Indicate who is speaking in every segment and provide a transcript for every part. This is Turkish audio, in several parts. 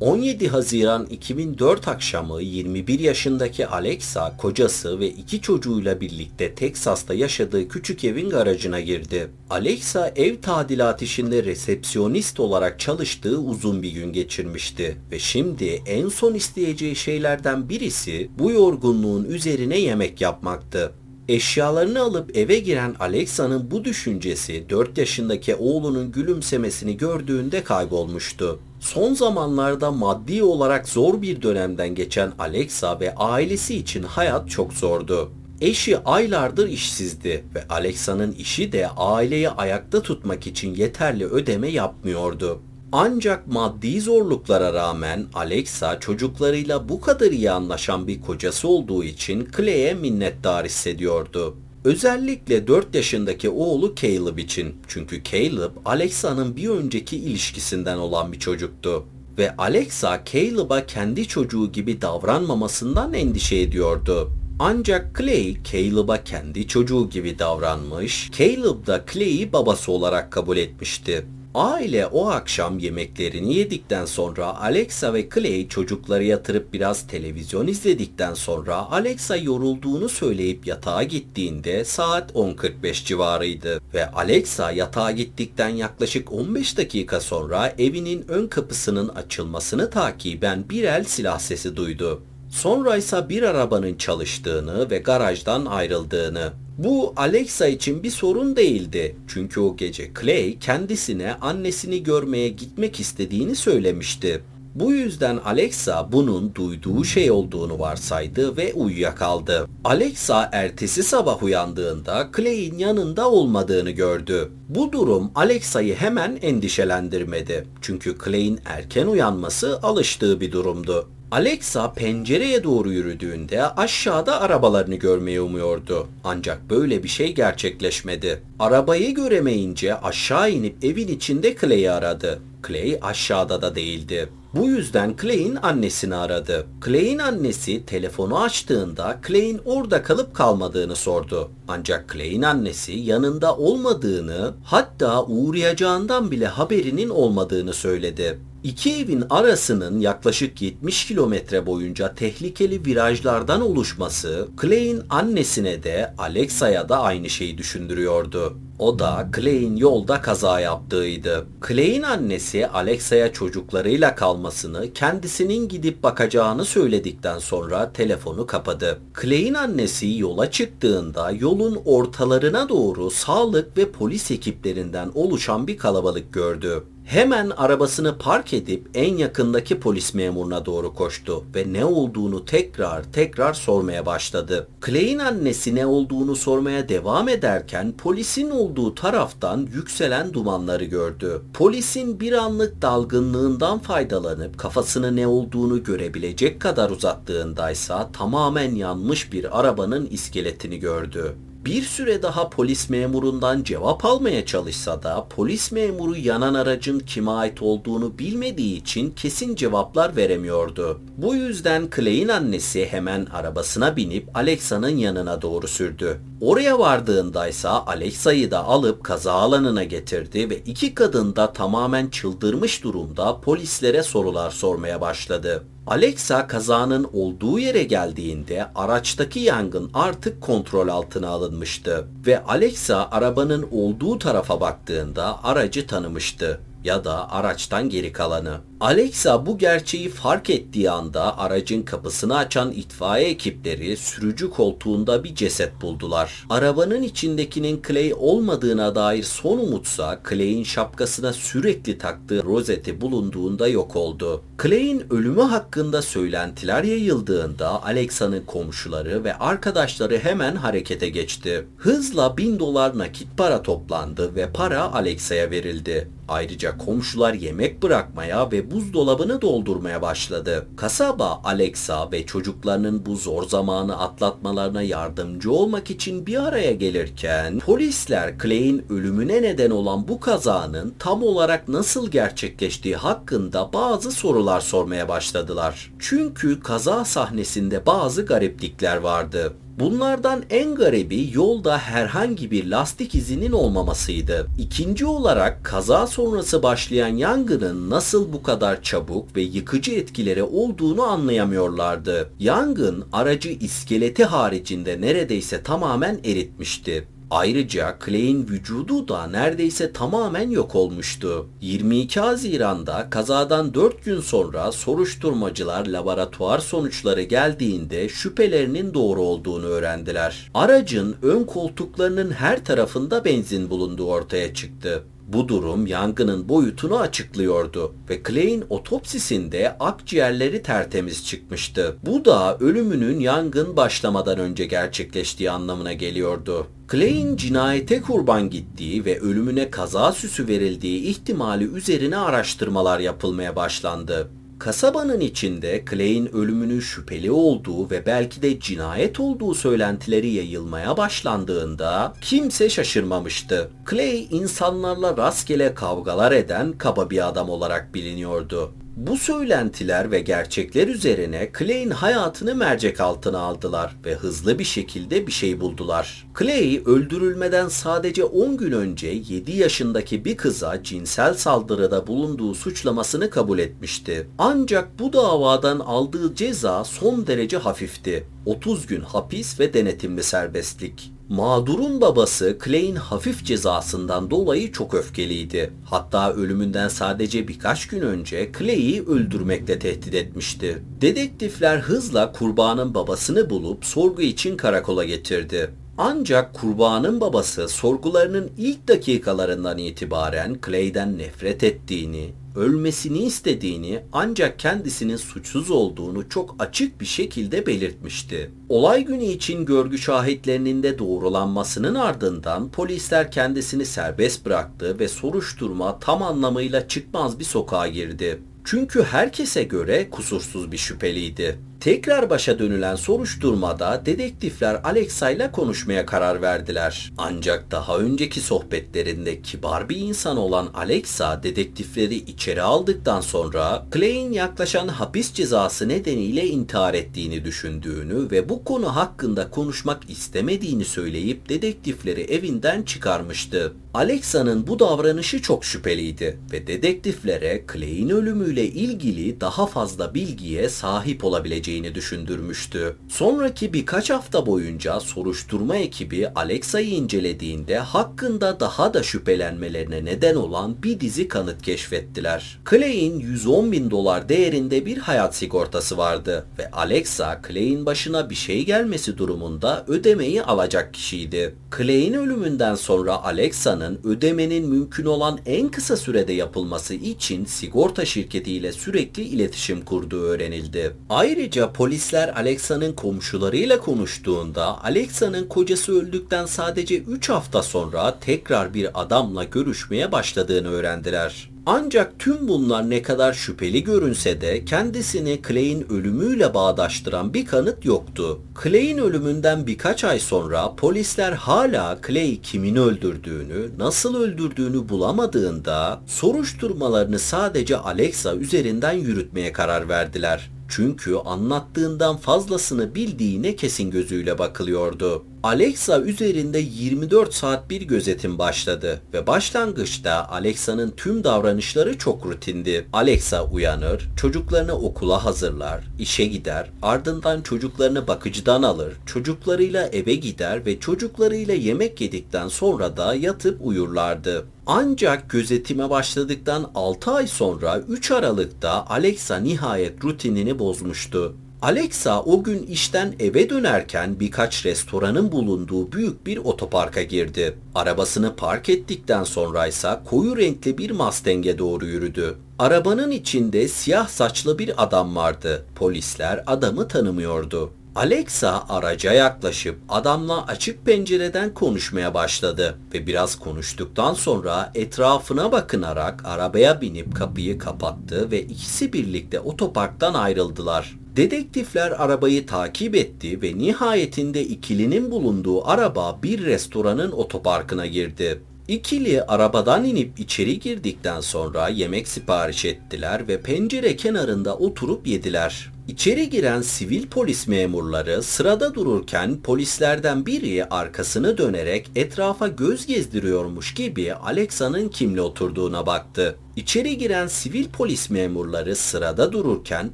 Speaker 1: 17 Haziran 2004 akşamı 21 yaşındaki Alexa kocası ve iki çocuğuyla birlikte Teksas'ta yaşadığı küçük evin garajına girdi. Alexa ev tadilat işinde resepsiyonist olarak çalıştığı uzun bir gün geçirmişti ve şimdi en son isteyeceği şeylerden birisi bu yorgunluğun üzerine yemek yapmaktı. Eşyalarını alıp eve giren Alexa'nın bu düşüncesi 4 yaşındaki oğlunun gülümsemesini gördüğünde kaybolmuştu. Son zamanlarda maddi olarak zor bir dönemden geçen Alexa ve ailesi için hayat çok zordu. Eşi aylardır işsizdi ve Alexa'nın işi de aileyi ayakta tutmak için yeterli ödeme yapmıyordu. Ancak maddi zorluklara rağmen Alexa çocuklarıyla bu kadar iyi anlaşan bir kocası olduğu için Clay'e minnettar hissediyordu. Özellikle 4 yaşındaki oğlu Caleb için. Çünkü Caleb Alexa'nın bir önceki ilişkisinden olan bir çocuktu. Ve Alexa Caleb'a kendi çocuğu gibi davranmamasından endişe ediyordu. Ancak Clay, Caleb'a kendi çocuğu gibi davranmış, Caleb da Clay'i babası olarak kabul etmişti. Aile o akşam yemeklerini yedikten sonra Alexa ve Clay çocukları yatırıp biraz televizyon izledikten sonra Alexa yorulduğunu söyleyip yatağa gittiğinde saat 10.45 civarıydı ve Alexa yatağa gittikten yaklaşık 15 dakika sonra evinin ön kapısının açılmasını takiben bir el silah sesi duydu. Sonra ise bir arabanın çalıştığını ve garajdan ayrıldığını. Bu Alexa için bir sorun değildi. Çünkü o gece Clay kendisine annesini görmeye gitmek istediğini söylemişti. Bu yüzden Alexa bunun duyduğu şey olduğunu varsaydı ve uyuyakaldı. Alexa ertesi sabah uyandığında Clay'in yanında olmadığını gördü. Bu durum Alexa'yı hemen endişelendirmedi. Çünkü Clay'in erken uyanması alıştığı bir durumdu. Alexa pencereye doğru yürüdüğünde aşağıda arabalarını görmeyi umuyordu. Ancak böyle bir şey gerçekleşmedi. Arabayı göremeyince aşağı inip evin içinde Clay'i aradı. Clay aşağıda da değildi. Bu yüzden Clay'in annesini aradı. Clay'in annesi telefonu açtığında Clay'in orada kalıp kalmadığını sordu. Ancak Clay'in annesi yanında olmadığını hatta uğrayacağından bile haberinin olmadığını söyledi. İki evin arasının yaklaşık 70 kilometre boyunca tehlikeli virajlardan oluşması Clay'in annesine de Alexa'ya da aynı şeyi düşündürüyordu. O da Clay'in yolda kaza yaptığıydı. Clay'in annesi Alexa'ya çocuklarıyla kalmasını, kendisinin gidip bakacağını söyledikten sonra telefonu kapadı. Clay'in annesi yola çıktığında yolun ortalarına doğru sağlık ve polis ekiplerinden oluşan bir kalabalık gördü. Hemen arabasını park edip en yakındaki polis memuruna doğru koştu ve ne olduğunu tekrar tekrar sormaya başladı. Clay'in annesi ne olduğunu sormaya devam ederken polisin olduğu taraftan yükselen dumanları gördü. Polisin bir anlık dalgınlığından faydalanıp kafasını ne olduğunu görebilecek kadar uzattığındaysa tamamen yanmış bir arabanın iskeletini gördü. Bir süre daha polis memurundan cevap almaya çalışsa da polis memuru yanan aracın kime ait olduğunu bilmediği için kesin cevaplar veremiyordu. Bu yüzden Clay'in annesi hemen arabasına binip Alexa'nın yanına doğru sürdü. Oraya vardığındaysa Alexa'yı da alıp kaza alanına getirdi ve iki kadın da tamamen çıldırmış durumda polislere sorular sormaya başladı. Alexa kazanın olduğu yere geldiğinde araçtaki yangın artık kontrol altına alınmıştı ve Alexa arabanın olduğu tarafa baktığında aracı tanımıştı ya da araçtan geri kalanı. Alexa bu gerçeği fark ettiği anda aracın kapısını açan itfaiye ekipleri sürücü koltuğunda bir ceset buldular. Arabanın içindekinin Clay olmadığına dair son umutsa Clay'in şapkasına sürekli taktığı rozeti bulunduğunda yok oldu. Clay'in ölümü hakkında söylentiler yayıldığında Alexa'nın komşuları ve arkadaşları hemen harekete geçti. Hızla bin dolar nakit para toplandı ve para Alexa'ya verildi. Ayrıca komşular yemek bırakmaya ve buzdolabını doldurmaya başladı. Kasaba Alexa ve çocuklarının bu zor zamanı atlatmalarına yardımcı olmak için bir araya gelirken polisler Clay'in ölümüne neden olan bu kazanın tam olarak nasıl gerçekleştiği hakkında bazı sorular sormaya başladılar. Çünkü kaza sahnesinde bazı gariplikler vardı. Bunlardan en garibi yolda herhangi bir lastik izinin olmamasıydı. İkinci olarak kaza sonrası başlayan yangının nasıl bu kadar çabuk ve yıkıcı etkileri olduğunu anlayamıyorlardı. Yangın aracı iskeleti haricinde neredeyse tamamen eritmişti. Ayrıca Clay'in vücudu da neredeyse tamamen yok olmuştu. 22 Haziran'da kazadan 4 gün sonra soruşturmacılar laboratuvar sonuçları geldiğinde şüphelerinin doğru olduğunu öğrendiler. Aracın ön koltuklarının her tarafında benzin bulunduğu ortaya çıktı. Bu durum yangının boyutunu açıklıyordu ve Clay'in otopsisinde akciğerleri tertemiz çıkmıştı. Bu da ölümünün yangın başlamadan önce gerçekleştiği anlamına geliyordu. Clay'in cinayete kurban gittiği ve ölümüne kaza süsü verildiği ihtimali üzerine araştırmalar yapılmaya başlandı. Kasabanın içinde Clay'in ölümünün şüpheli olduğu ve belki de cinayet olduğu söylentileri yayılmaya başlandığında kimse şaşırmamıştı. Clay insanlarla rastgele kavgalar eden kaba bir adam olarak biliniyordu. Bu söylentiler ve gerçekler üzerine Clay'in hayatını mercek altına aldılar ve hızlı bir şekilde bir şey buldular. Clay öldürülmeden sadece 10 gün önce 7 yaşındaki bir kıza cinsel saldırıda bulunduğu suçlamasını kabul etmişti. Ancak bu davadan aldığı ceza son derece hafifti. 30 gün hapis ve denetimli serbestlik. Mağdurun babası Clay'in hafif cezasından dolayı çok öfkeliydi. Hatta ölümünden sadece birkaç gün önce Clay'i öldürmekle tehdit etmişti. Dedektifler hızla kurbanın babasını bulup sorgu için karakola getirdi. Ancak kurbanın babası sorgularının ilk dakikalarından itibaren Clay'den nefret ettiğini, ölmesini istediğini ancak kendisinin suçsuz olduğunu çok açık bir şekilde belirtmişti. Olay günü için görgü şahitlerinin de doğrulanmasının ardından polisler kendisini serbest bıraktı ve soruşturma tam anlamıyla çıkmaz bir sokağa girdi. Çünkü herkese göre kusursuz bir şüpheliydi. Tekrar başa dönülen soruşturmada dedektifler Alexa ile konuşmaya karar verdiler. Ancak daha önceki sohbetlerinde kibar bir insan olan Alexa dedektifleri içeri aldıktan sonra Clay'in yaklaşan hapis cezası nedeniyle intihar ettiğini düşündüğünü ve bu konu hakkında konuşmak istemediğini söyleyip dedektifleri evinden çıkarmıştı. Alexa'nın bu davranışı çok şüpheliydi ve dedektiflere Clay'in ölümüyle ilgili daha fazla bilgiye sahip olabileceğini düşündürmüştü. Sonraki birkaç hafta boyunca soruşturma ekibi Alexa'yı incelediğinde hakkında daha da şüphelenmelerine neden olan bir dizi kanıt keşfettiler. Clay'in 110 bin dolar değerinde bir hayat sigortası vardı ve Alexa Clay'in başına bir şey gelmesi durumunda ödemeyi alacak kişiydi. Clay'in ölümünden sonra Alexa'nın ödemenin mümkün olan en kısa sürede yapılması için sigorta şirketiyle sürekli iletişim kurduğu öğrenildi. Ayrıca polisler Alexa'nın komşularıyla konuştuğunda Alexa'nın kocası öldükten sadece 3 hafta sonra tekrar bir adamla görüşmeye başladığını öğrendiler. Ancak tüm bunlar ne kadar şüpheli görünse de kendisini Clay'in ölümüyle bağdaştıran bir kanıt yoktu. Clay'in ölümünden birkaç ay sonra polisler hala Clay kimin öldürdüğünü, nasıl öldürdüğünü bulamadığında soruşturmalarını sadece Alexa üzerinden yürütmeye karar verdiler. Çünkü anlattığından fazlasını bildiğine kesin gözüyle bakılıyordu. Alexa üzerinde 24 saat bir gözetim başladı ve başlangıçta Alexa'nın tüm davranışları çok rutindi. Alexa uyanır, çocuklarını okula hazırlar, işe gider, ardından çocuklarını bakıcıdan alır, çocuklarıyla eve gider ve çocuklarıyla yemek yedikten sonra da yatıp uyurlardı. Ancak gözetime başladıktan 6 ay sonra 3 Aralık'ta Alexa nihayet rutinini bozmuştu. Alexa o gün işten eve dönerken birkaç restoranın bulunduğu büyük bir otoparka girdi. Arabasını park ettikten sonra ise koyu renkli bir Mustang'e doğru yürüdü. Arabanın içinde siyah saçlı bir adam vardı. Polisler adamı tanımıyordu. Alexa araca yaklaşıp adamla açık pencereden konuşmaya başladı ve biraz konuştuktan sonra etrafına bakınarak arabaya binip kapıyı kapattı ve ikisi birlikte otoparktan ayrıldılar. Dedektifler arabayı takip etti ve nihayetinde ikilinin bulunduğu araba bir restoranın otoparkına girdi. İkili arabadan inip içeri girdikten sonra yemek sipariş ettiler ve pencere kenarında oturup yediler. İçeri giren sivil polis memurları sırada dururken polislerden biri arkasını dönerek etrafa göz gezdiriyormuş gibi Alexa'nın kimle oturduğuna baktı. İçeri giren sivil polis memurları sırada dururken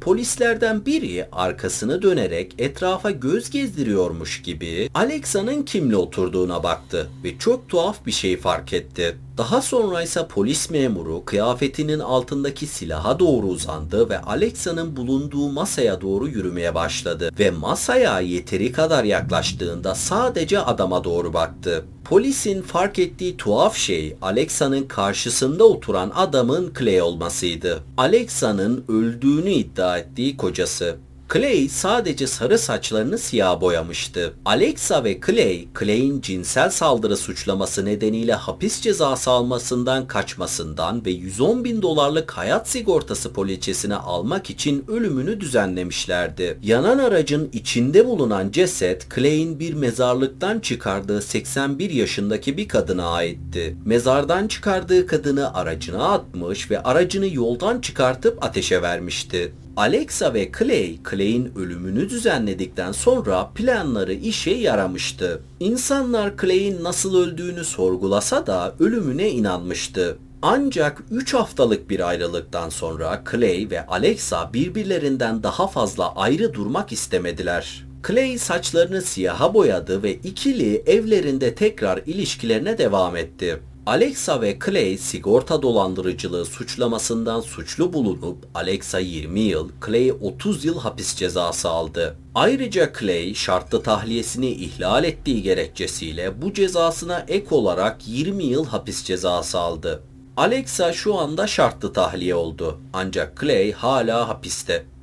Speaker 1: polislerden biri arkasını dönerek etrafa göz gezdiriyormuş gibi Alexa'nın kimle oturduğuna baktı ve çok tuhaf bir şey fark etti. Daha sonra ise polis memuru kıyafetinin altındaki silaha doğru uzandı ve Alexa'nın bulunduğu masaya doğru yürümeye başladı ve masaya yeteri kadar yaklaştığında sadece adama doğru baktı. Polisin fark ettiği tuhaf şey Alexa'nın karşısında oturan adamın Clay olmasıydı. Alexa'nın öldüğünü iddia ettiği kocası. Clay sadece sarı saçlarını siyah boyamıştı. Alexa ve Clay, Clay'in cinsel saldırı suçlaması nedeniyle hapis cezası almasından kaçmasından ve 110 bin dolarlık hayat sigortası poliçesini almak için ölümünü düzenlemişlerdi. Yanan aracın içinde bulunan ceset Clay'in bir mezarlıktan çıkardığı 81 yaşındaki bir kadına aitti. Mezardan çıkardığı kadını aracına atmış ve aracını yoldan çıkartıp ateşe vermişti. Alexa ve Clay, Clay'in ölümünü düzenledikten sonra planları işe yaramıştı. İnsanlar Clay'in nasıl öldüğünü sorgulasa da ölümüne inanmıştı. Ancak 3 haftalık bir ayrılıktan sonra Clay ve Alexa birbirlerinden daha fazla ayrı durmak istemediler. Clay saçlarını siyaha boyadı ve ikili evlerinde tekrar ilişkilerine devam etti. Alexa ve Clay sigorta dolandırıcılığı suçlamasından suçlu bulunup Alexa 20 yıl, Clay 30 yıl hapis cezası aldı. Ayrıca Clay şartlı tahliyesini ihlal ettiği gerekçesiyle bu cezasına ek olarak 20 yıl hapis cezası aldı. Alexa şu anda şartlı tahliye oldu ancak Clay hala hapiste.